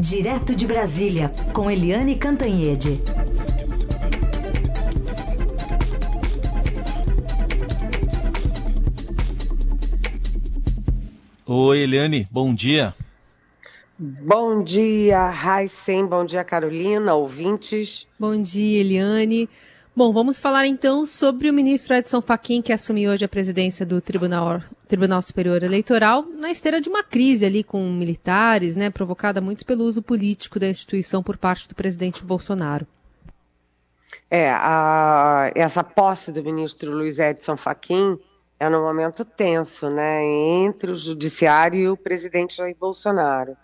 Direto de Brasília, com Eliane Cantanhede. Oi, Eliane, bom dia. Bom dia, Raíssen, bom dia, Carolina, ouvintes. Bom dia, Eliane. Bom, vamos falar então sobre o ministro Edson Fachin, que assumiu hoje a presidência do Tribunal, Tribunal Superior Eleitoral, na esteira de uma crise ali com militares, né, provocada muito pelo uso político da instituição por parte do presidente Bolsonaro. É, a, essa posse do ministro Luiz Edson Fachin é num momento tenso, né, entre o judiciário e o presidente Jair Bolsonaro.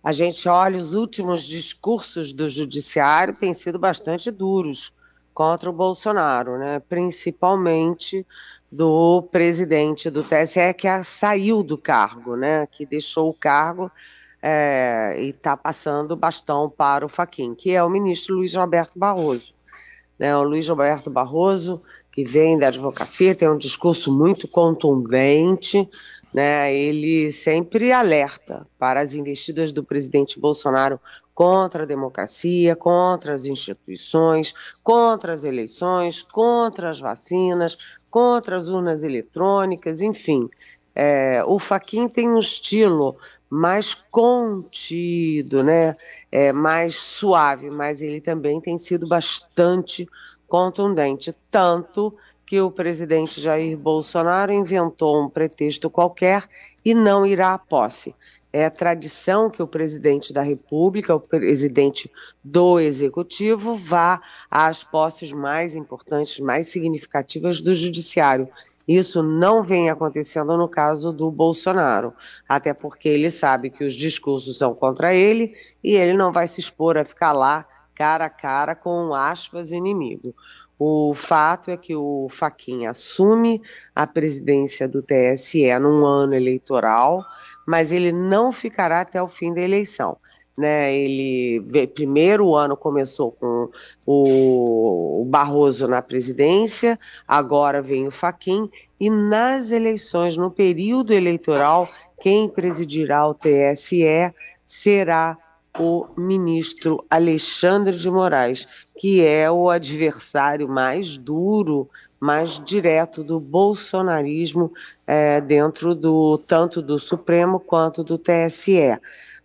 A gente olha os últimos discursos do judiciário, têm sido bastante duros contra o Bolsonaro, né? principalmente do presidente do TSE, que saiu do cargo, né? que deixou o cargo é, e está passando bastão para o Faquin, que é o ministro Luiz Roberto Barroso. Né? O Luiz Roberto Barroso, que vem da advocacia, tem um discurso muito contundente, né? ele sempre alerta para as investidas do presidente Bolsonaro contra a democracia, contra as instituições, contra as eleições, contra as vacinas, contra as urnas eletrônicas, enfim. É, o Faquin tem um estilo mais contido, né? É, mais suave, mas ele também tem sido bastante contundente, tanto que o presidente Jair Bolsonaro inventou um pretexto qualquer e não irá à posse. É tradição que o presidente da República, o presidente do Executivo, vá às posses mais importantes, mais significativas do Judiciário. Isso não vem acontecendo no caso do Bolsonaro, até porque ele sabe que os discursos são contra ele e ele não vai se expor a ficar lá cara a cara com aspas inimigo. O fato é que o Faquinha assume a presidência do TSE num ano eleitoral mas ele não ficará até o fim da eleição. Né, ele primeiro o ano começou com o, o Barroso na presidência, agora vem o Faquim e nas eleições, no período eleitoral, quem presidirá o TSE será o ministro Alexandre de Moraes, que é o adversário mais duro mais direto do bolsonarismo é, dentro do tanto do Supremo quanto do TSE.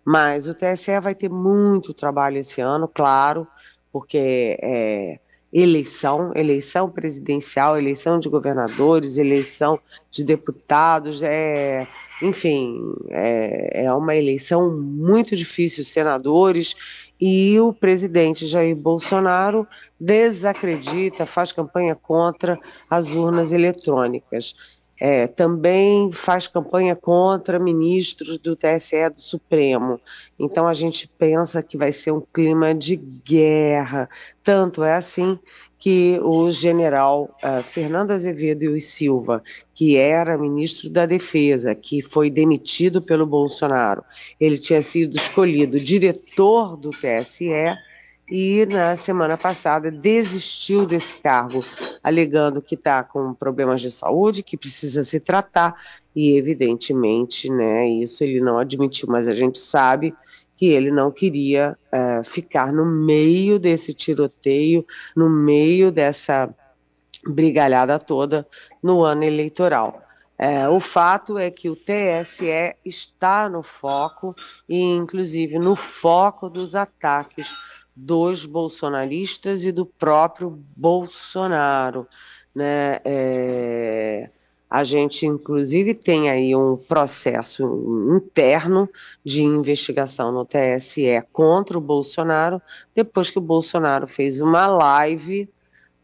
Mas o TSE vai ter muito trabalho esse ano, claro, porque é eleição, eleição presidencial, eleição de governadores, eleição de deputados, é, enfim, é, é uma eleição muito difícil, senadores e o presidente Jair Bolsonaro desacredita, faz campanha contra as urnas eletrônicas. É, também faz campanha contra ministros do TSE do Supremo. Então a gente pensa que vai ser um clima de guerra. Tanto é assim que o general uh, Fernando Azevedo e Silva, que era ministro da Defesa, que foi demitido pelo Bolsonaro, ele tinha sido escolhido diretor do TSE e na semana passada desistiu desse cargo, alegando que está com problemas de saúde, que precisa se tratar e evidentemente, né, isso ele não admitiu, mas a gente sabe que ele não queria uh, ficar no meio desse tiroteio, no meio dessa brigalhada toda no ano eleitoral. É, o fato é que o TSE está no foco e, inclusive, no foco dos ataques dos bolsonaristas e do próprio Bolsonaro. Né? É, a gente, inclusive, tem aí um processo interno de investigação no TSE contra o Bolsonaro, depois que o Bolsonaro fez uma live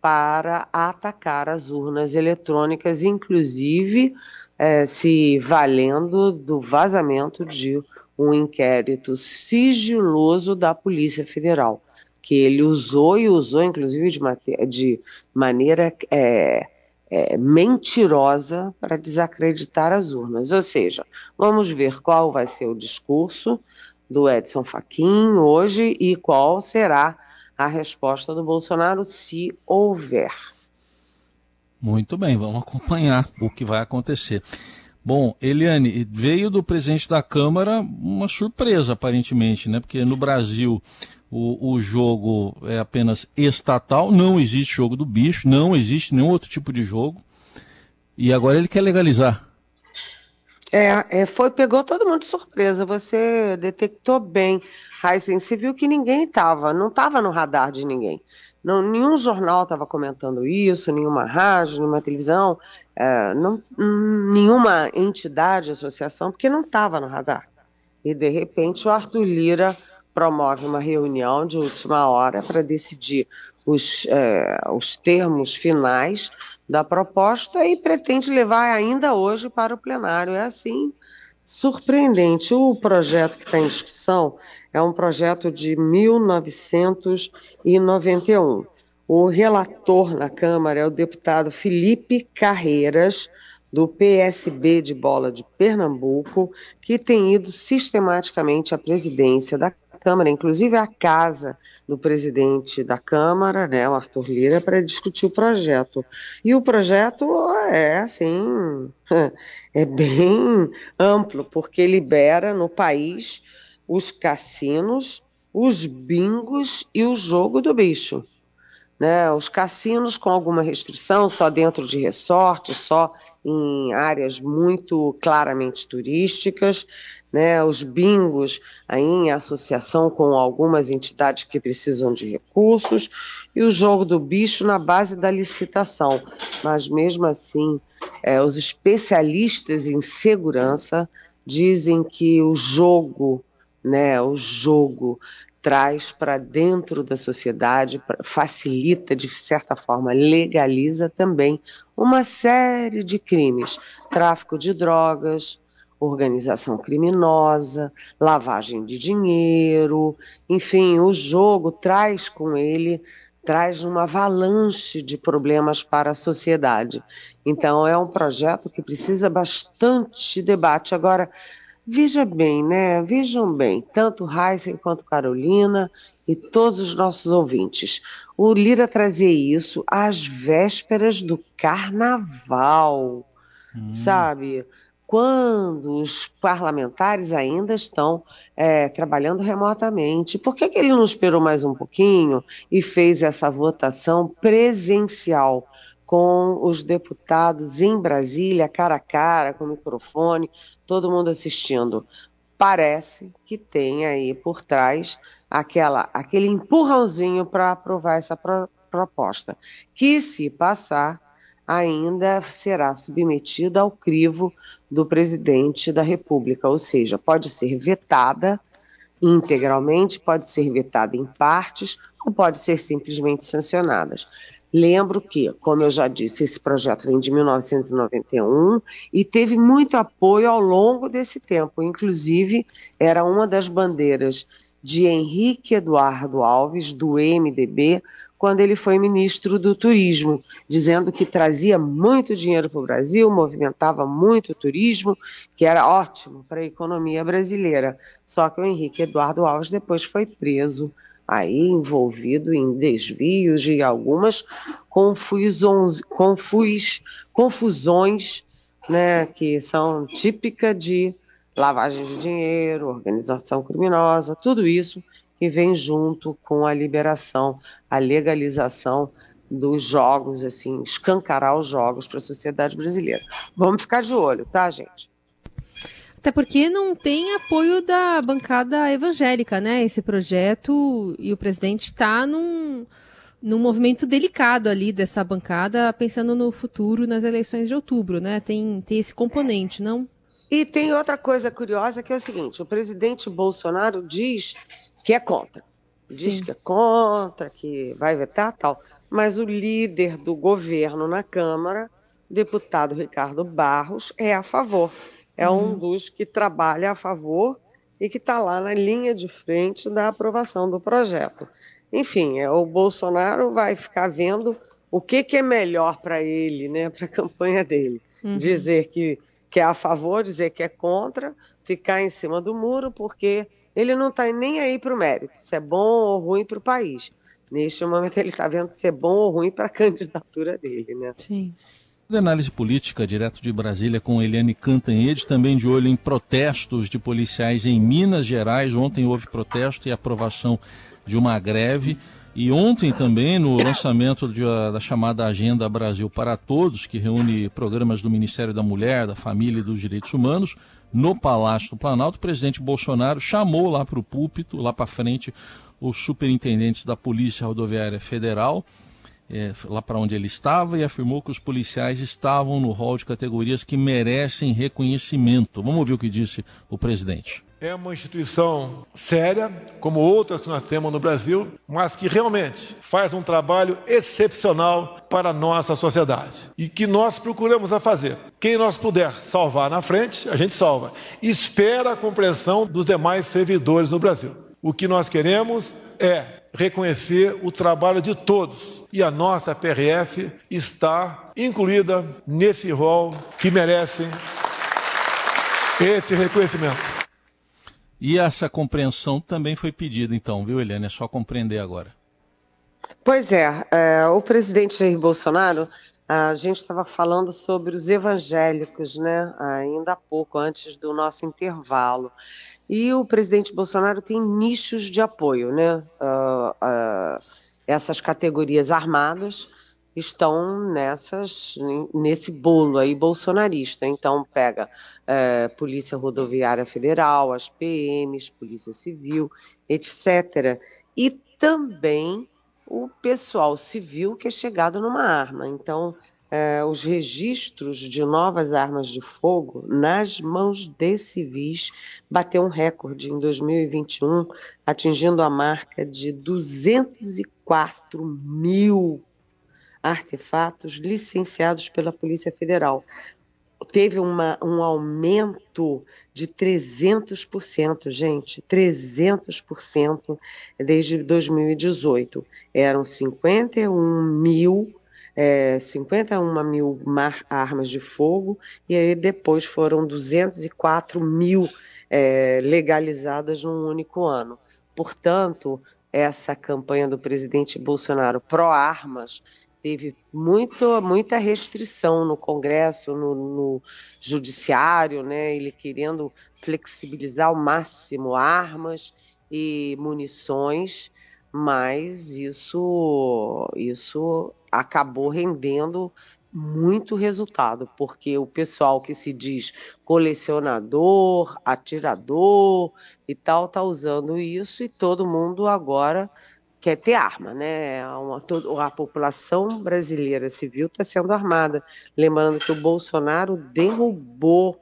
para atacar as urnas eletrônicas, inclusive é, se valendo do vazamento de um inquérito sigiloso da Polícia Federal, que ele usou e usou, inclusive, de, de maneira. É, é, mentirosa para desacreditar as urnas. Ou seja, vamos ver qual vai ser o discurso do Edson Fachin hoje e qual será a resposta do Bolsonaro, se houver. Muito bem, vamos acompanhar o que vai acontecer. Bom, Eliane, veio do presidente da Câmara uma surpresa, aparentemente, né? Porque no Brasil o, o jogo é apenas estatal, não existe jogo do bicho, não existe nenhum outro tipo de jogo. E agora ele quer legalizar. É, é, foi, pegou todo mundo de surpresa. Você detectou bem, Heisen. Você viu que ninguém estava, não estava no radar de ninguém. Não, nenhum jornal estava comentando isso, nenhuma rádio, nenhuma televisão, é, não, nenhuma entidade, associação, porque não estava no radar. E de repente o Arthur Lira promove uma reunião de última hora para decidir os, é, os termos finais da proposta e pretende levar ainda hoje para o plenário. É assim surpreendente. O projeto que está em discussão é um projeto de 1991. O relator na Câmara é o deputado Felipe Carreiras, do PSB de Bola de Pernambuco, que tem ido sistematicamente à presidência da Câmara, inclusive à casa do presidente da Câmara, né, o Arthur Lira, para discutir o projeto. E o projeto é assim, é bem amplo, porque libera no país os cassinos, os bingos e o jogo do bicho. Né, os cassinos com alguma restrição, só dentro de resorts, só em áreas muito claramente turísticas, né, os bingos aí em associação com algumas entidades que precisam de recursos, e o jogo do bicho na base da licitação. Mas mesmo assim, é, os especialistas em segurança dizem que o jogo, né, o jogo traz para dentro da sociedade, facilita, de certa forma, legaliza também uma série de crimes: tráfico de drogas, organização criminosa, lavagem de dinheiro, enfim, o jogo traz com ele traz uma avalanche de problemas para a sociedade. Então é um projeto que precisa bastante debate. Agora, Veja bem, né? Vejam bem, tanto Heisen quanto Carolina e todos os nossos ouvintes. O Lira trazia isso às vésperas do carnaval, hum. sabe? Quando os parlamentares ainda estão é, trabalhando remotamente. Por que, que ele não esperou mais um pouquinho e fez essa votação presencial? Com os deputados em Brasília, cara a cara, com microfone, todo mundo assistindo. Parece que tem aí por trás aquela, aquele empurrãozinho para aprovar essa pro, proposta, que se passar ainda será submetida ao crivo do presidente da República, ou seja, pode ser vetada integralmente, pode ser vetada em partes ou pode ser simplesmente sancionadas. Lembro que, como eu já disse, esse projeto vem de 1991 e teve muito apoio ao longo desse tempo. Inclusive, era uma das bandeiras de Henrique Eduardo Alves, do MDB, quando ele foi ministro do Turismo, dizendo que trazia muito dinheiro para o Brasil, movimentava muito o turismo, que era ótimo para a economia brasileira. Só que o Henrique Eduardo Alves depois foi preso aí envolvido em desvios e algumas confusões, confus, confusões né, que são típicas de lavagem de dinheiro, organização criminosa, tudo isso que vem junto com a liberação, a legalização dos jogos, assim, escancarar os jogos para a sociedade brasileira. Vamos ficar de olho, tá, gente? Até porque não tem apoio da bancada evangélica, né? Esse projeto e o presidente está num, num movimento delicado ali dessa bancada, pensando no futuro, nas eleições de outubro, né? Tem, tem esse componente, não? E tem outra coisa curiosa que é o seguinte: o presidente Bolsonaro diz que é contra. Diz Sim. que é contra, que vai vetar tal. Mas o líder do governo na Câmara, deputado Ricardo Barros, é a favor é um uhum. dos que trabalha a favor e que está lá na linha de frente da aprovação do projeto. Enfim, é, o Bolsonaro vai ficar vendo o que, que é melhor para ele, né, para a campanha dele. Uhum. Dizer que, que é a favor, dizer que é contra, ficar em cima do muro, porque ele não está nem aí para o mérito, se é bom ou ruim para o país. Neste momento ele está vendo se é bom ou ruim para a candidatura dele, né? Sim. De análise política, direto de Brasília, com Eliane Cantanhede, também de olho em protestos de policiais em Minas Gerais. Ontem houve protesto e aprovação de uma greve. E ontem também, no lançamento de, da chamada Agenda Brasil para Todos, que reúne programas do Ministério da Mulher, da Família e dos Direitos Humanos, no Palácio do Planalto, o presidente Bolsonaro chamou lá para o púlpito, lá para frente, os superintendentes da Polícia Rodoviária Federal é, lá para onde ele estava e afirmou que os policiais estavam no rol de categorias que merecem reconhecimento. Vamos ouvir o que disse o presidente. É uma instituição séria, como outras que nós temos no Brasil, mas que realmente faz um trabalho excepcional para a nossa sociedade e que nós procuramos a fazer. Quem nós puder salvar na frente, a gente salva. Espera a compreensão dos demais servidores no Brasil. O que nós queremos é reconhecer o trabalho de todos. E a nossa PRF está incluída nesse rol que merecem esse reconhecimento. E essa compreensão também foi pedida, então, viu, Helena? É só compreender agora. Pois é, é o presidente Jair Bolsonaro, a gente estava falando sobre os evangélicos, né? Ainda há pouco, antes do nosso intervalo. E o presidente Bolsonaro tem nichos de apoio, né? Uh, uh, essas categorias armadas estão nessas nesse bolo aí bolsonarista. Então pega uh, Polícia Rodoviária Federal, as PMs, Polícia Civil, etc. E também o pessoal civil que é chegado numa arma. Então eh, os registros de novas armas de fogo nas mãos de civis bateu um recorde em 2021, atingindo a marca de 204 mil artefatos licenciados pela Polícia Federal. Teve uma, um aumento de 300%, gente, 300% desde 2018. Eram 51 mil é, 51 mil armas de fogo e aí depois foram 204 mil é, legalizadas num único ano. Portanto, essa campanha do presidente Bolsonaro pró-armas teve muito, muita restrição no Congresso, no, no, Judiciário, né? ele querendo flexibilizar ao máximo armas e munições, mas isso, isso acabou rendendo muito resultado, porque o pessoal que se diz colecionador, atirador e tal, tá usando isso e todo mundo agora quer ter arma, né? Uma, a população brasileira civil está sendo armada. Lembrando que o Bolsonaro derrubou,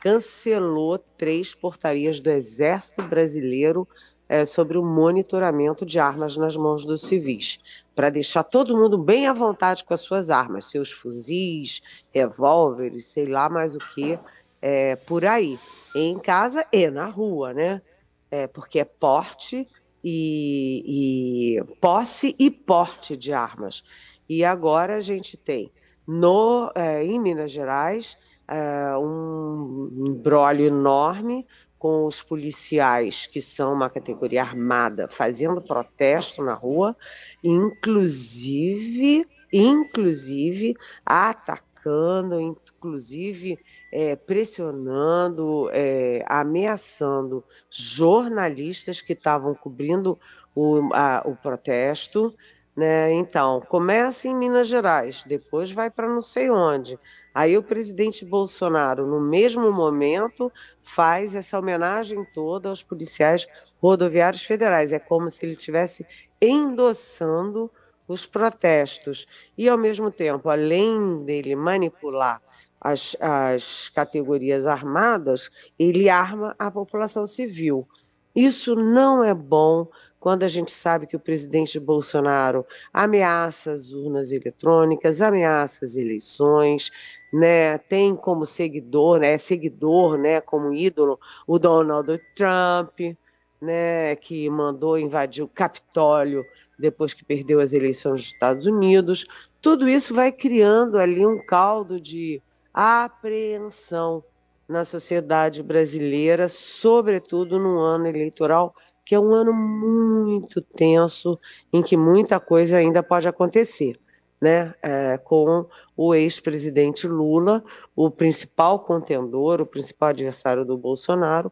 cancelou três portarias do Exército Brasileiro é, sobre o monitoramento de armas nas mãos dos civis, para deixar todo mundo bem à vontade com as suas armas, seus fuzis, revólveres, sei lá mais o que, é, por aí, em casa e na rua, né? É, porque é porte e, e posse e porte de armas. E agora a gente tem no, é, em Minas Gerais é, um embrólio enorme com os policiais, que são uma categoria armada, fazendo protesto na rua, inclusive, inclusive atacando, inclusive é, pressionando, é, ameaçando jornalistas que estavam cobrindo o, a, o protesto. Né? Então, começa em Minas Gerais, depois vai para não sei onde. Aí o presidente Bolsonaro, no mesmo momento, faz essa homenagem toda aos policiais rodoviários federais. É como se ele estivesse endossando os protestos. E, ao mesmo tempo, além dele manipular as, as categorias armadas, ele arma a população civil. Isso não é bom quando a gente sabe que o presidente Bolsonaro ameaça as urnas eletrônicas, ameaça as eleições, né, tem como seguidor, né, seguidor, né, como ídolo, o Donald Trump, né, que mandou invadir o Capitólio depois que perdeu as eleições dos Estados Unidos. Tudo isso vai criando ali um caldo de apreensão na sociedade brasileira, sobretudo no ano eleitoral que é um ano muito tenso, em que muita coisa ainda pode acontecer. né, é, com o ex-presidente Lula, o principal contendor, o principal adversário do Bolsonaro,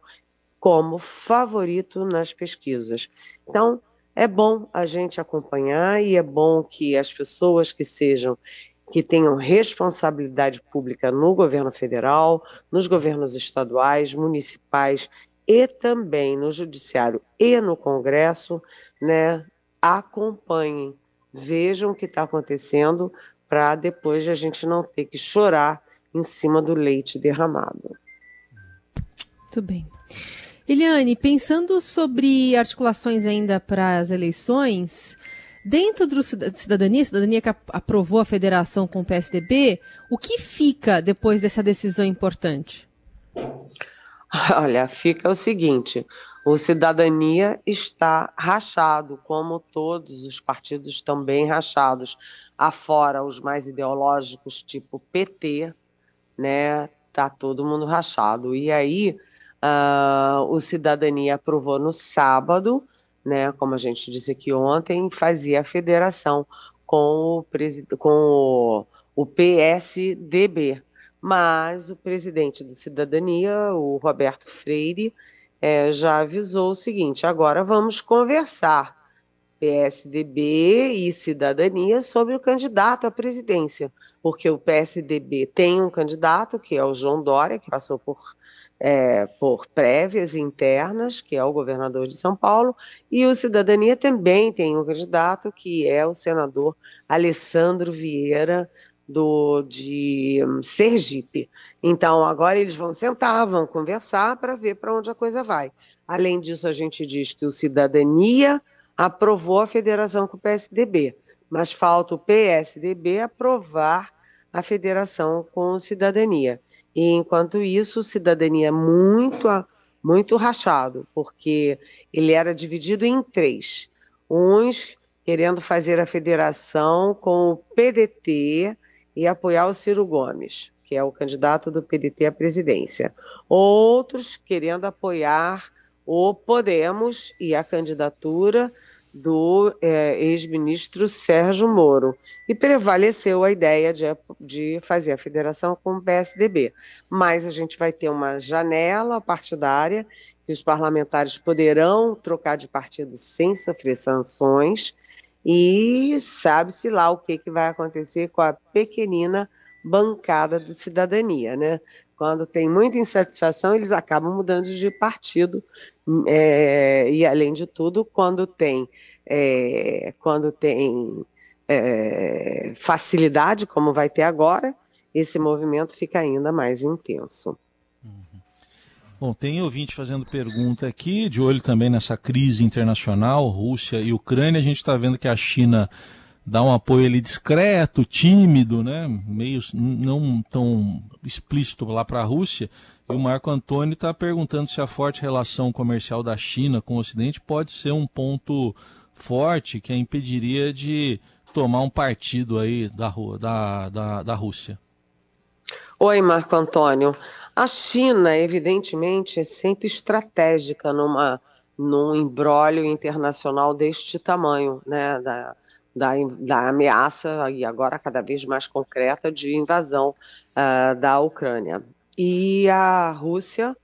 como favorito nas pesquisas. Então, é bom a gente acompanhar e é bom que as pessoas que sejam que tenham responsabilidade pública no governo federal, nos governos estaduais, municipais e também no judiciário e no Congresso, né, acompanhem, vejam o que está acontecendo para depois a gente não ter que chorar em cima do leite derramado. Muito bem. Eliane, pensando sobre articulações ainda para as eleições, dentro do cidadania, cidadania que aprovou a federação com o PSDB, o que fica depois dessa decisão importante? Olha, fica o seguinte: o cidadania está rachado, como todos os partidos bem rachados, afora os mais ideológicos, tipo PT, né? Tá todo mundo rachado. E aí Uh, o Cidadania aprovou no sábado, né, como a gente disse aqui ontem, fazia a federação com o, com o, o PSDB. Mas o presidente do Cidadania, o Roberto Freire, é, já avisou o seguinte: agora vamos conversar, PSDB e Cidadania, sobre o candidato à presidência, porque o PSDB tem um candidato, que é o João Dória, que passou por é, por prévias internas, que é o governador de São Paulo, e o Cidadania também tem um candidato, que é o senador Alessandro Vieira, do, de Sergipe. Então, agora eles vão sentar, vão conversar para ver para onde a coisa vai. Além disso, a gente diz que o Cidadania aprovou a federação com o PSDB, mas falta o PSDB aprovar a federação com o Cidadania. E enquanto isso, cidadania muito, muito rachado, porque ele era dividido em três. Uns querendo fazer a federação com o PDT e apoiar o Ciro Gomes, que é o candidato do PDT à presidência. Outros querendo apoiar o Podemos e a candidatura do é, ex-ministro Sérgio Moro e prevaleceu a ideia de, de, fazer a federação com o PSDB. Mas a gente vai ter uma janela partidária que os parlamentares poderão trocar de partido sem sofrer sanções e sabe-se lá o que, que vai acontecer com a pequenina bancada do cidadania, né? Quando tem muita insatisfação, eles acabam mudando de partido. É, e, além de tudo, quando tem, é, quando tem é, facilidade, como vai ter agora, esse movimento fica ainda mais intenso. Bom, tem ouvinte fazendo pergunta aqui, de olho também nessa crise internacional, Rússia e Ucrânia. A gente está vendo que a China dá um apoio ali discreto, tímido, né? meio não tão explícito lá para a Rússia. E o Marco Antônio está perguntando se a forte relação comercial da China com o Ocidente pode ser um ponto forte que a impediria de tomar um partido aí da, da, da, da Rússia. Oi, Marco Antônio. A China, evidentemente, é sempre estratégica numa, num embrólio internacional deste tamanho, né? Da, da, da ameaça, e agora cada vez mais concreta, de invasão uh, da Ucrânia. E a Rússia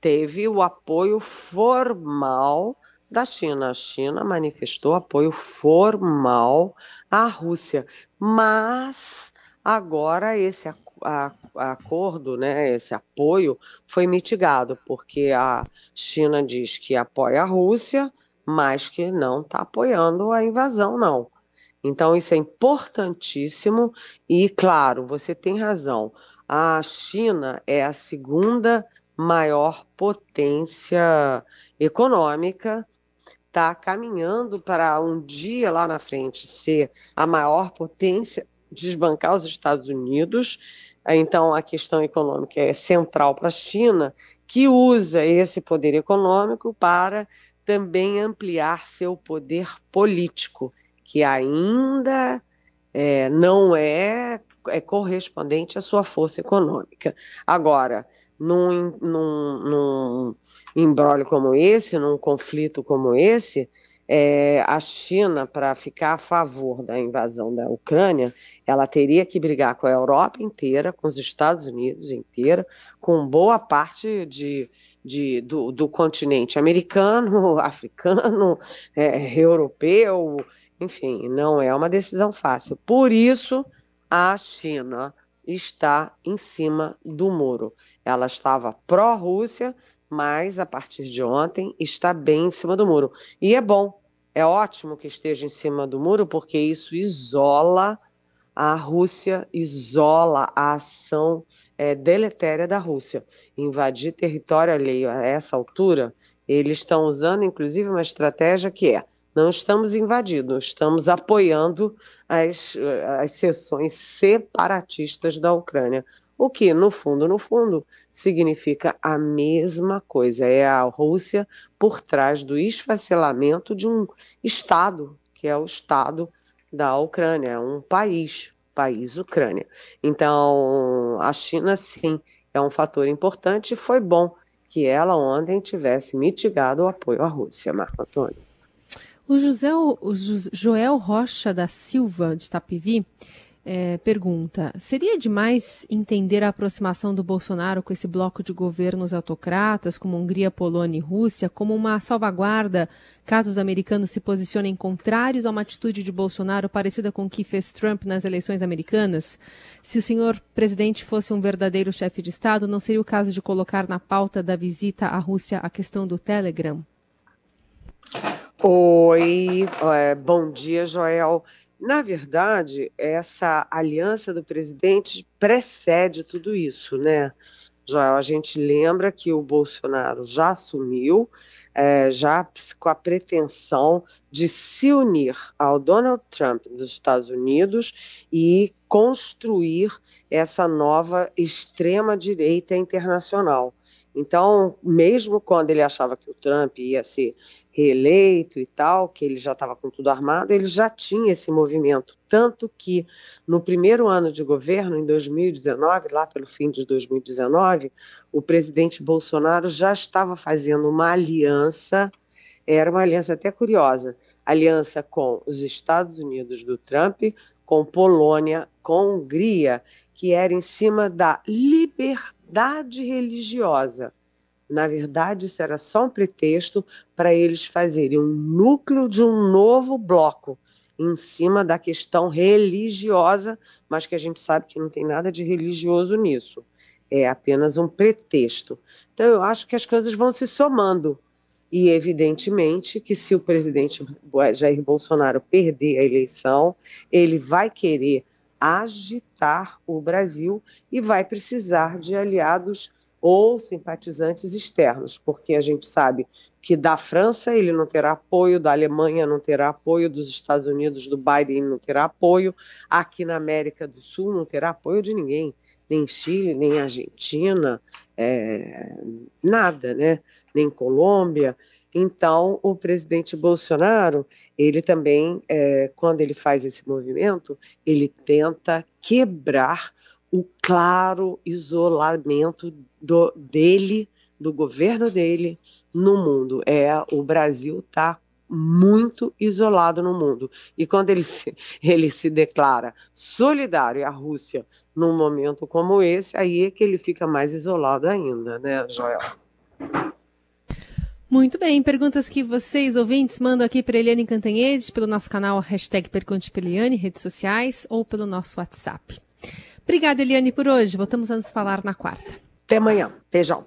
teve o apoio formal da China. A China manifestou apoio formal à Rússia, mas agora esse a, a, acordo, né, esse apoio foi mitigado, porque a China diz que apoia a Rússia, mas que não está apoiando a invasão, não. Então, isso é importantíssimo e, claro, você tem razão. A China é a segunda maior potência econômica, está caminhando para um dia lá na frente ser a maior potência, desbancar os Estados Unidos. Então, a questão econômica é central para a China, que usa esse poder econômico para também ampliar seu poder político que ainda é, não é, é, correspondente à sua força econômica. Agora, num, num, num embrólio como esse, num conflito como esse, é, a China, para ficar a favor da invasão da Ucrânia, ela teria que brigar com a Europa inteira, com os Estados Unidos inteira, com boa parte de, de do, do, continente americano, africano, é, europeu, enfim, não é uma decisão fácil. Por isso, a China está em cima do muro. Ela estava pró-Rússia, mas a partir de ontem está bem em cima do muro. E é bom, é ótimo que esteja em cima do muro, porque isso isola a Rússia, isola a ação é, deletéria da Rússia. Invadir território alheio a essa altura, eles estão usando inclusive uma estratégia que é não estamos invadindo, estamos apoiando as, as seções separatistas da Ucrânia. O que, no fundo, no fundo, significa a mesma coisa. É a Rússia por trás do esfacelamento de um Estado, que é o Estado da Ucrânia, é um país, país Ucrânia. Então, a China, sim, é um fator importante e foi bom que ela ontem tivesse mitigado o apoio à Rússia, Marco Antônio. O, José, o Joel Rocha da Silva, de Tapivi, é, pergunta: seria demais entender a aproximação do Bolsonaro com esse bloco de governos autocratas, como Hungria, Polônia e Rússia, como uma salvaguarda caso os americanos se posicionem contrários a uma atitude de Bolsonaro parecida com o que fez Trump nas eleições americanas? Se o senhor presidente fosse um verdadeiro chefe de Estado, não seria o caso de colocar na pauta da visita à Rússia a questão do Telegram? Oi, é, bom dia, Joel. Na verdade, essa aliança do presidente precede tudo isso, né? Joel, a gente lembra que o Bolsonaro já assumiu, é, já com a pretensão de se unir ao Donald Trump dos Estados Unidos e construir essa nova extrema-direita internacional. Então, mesmo quando ele achava que o Trump ia se reeleito e tal, que ele já estava com tudo armado, ele já tinha esse movimento. Tanto que no primeiro ano de governo, em 2019, lá pelo fim de 2019, o presidente Bolsonaro já estava fazendo uma aliança, era uma aliança até curiosa, aliança com os Estados Unidos do Trump, com Polônia, com Hungria, que era em cima da liberdade religiosa na verdade, isso era só um pretexto para eles fazerem um núcleo de um novo bloco em cima da questão religiosa, mas que a gente sabe que não tem nada de religioso nisso. É apenas um pretexto. Então, eu acho que as coisas vão se somando. E, evidentemente, que se o presidente Jair Bolsonaro perder a eleição, ele vai querer agitar o Brasil e vai precisar de aliados ou simpatizantes externos, porque a gente sabe que da França ele não terá apoio, da Alemanha não terá apoio, dos Estados Unidos, do Biden não terá apoio, aqui na América do Sul não terá apoio de ninguém, nem Chile, nem Argentina, é, nada, né? Nem Colômbia. Então, o presidente Bolsonaro, ele também, é, quando ele faz esse movimento, ele tenta quebrar o claro isolamento do, dele, do governo dele no mundo. É o Brasil está muito isolado no mundo. E quando ele se, ele se declara solidário à Rússia num momento como esse, aí é que ele fica mais isolado ainda, né, Joel? Muito bem, perguntas que vocês, ouvintes, mandam aqui para Eliane Cantanhedes, pelo nosso canal hashtag Pergunte Eliane, redes sociais, ou pelo nosso WhatsApp. Obrigada, Eliane, por hoje. Voltamos a nos falar na quarta. Até amanhã. Beijão.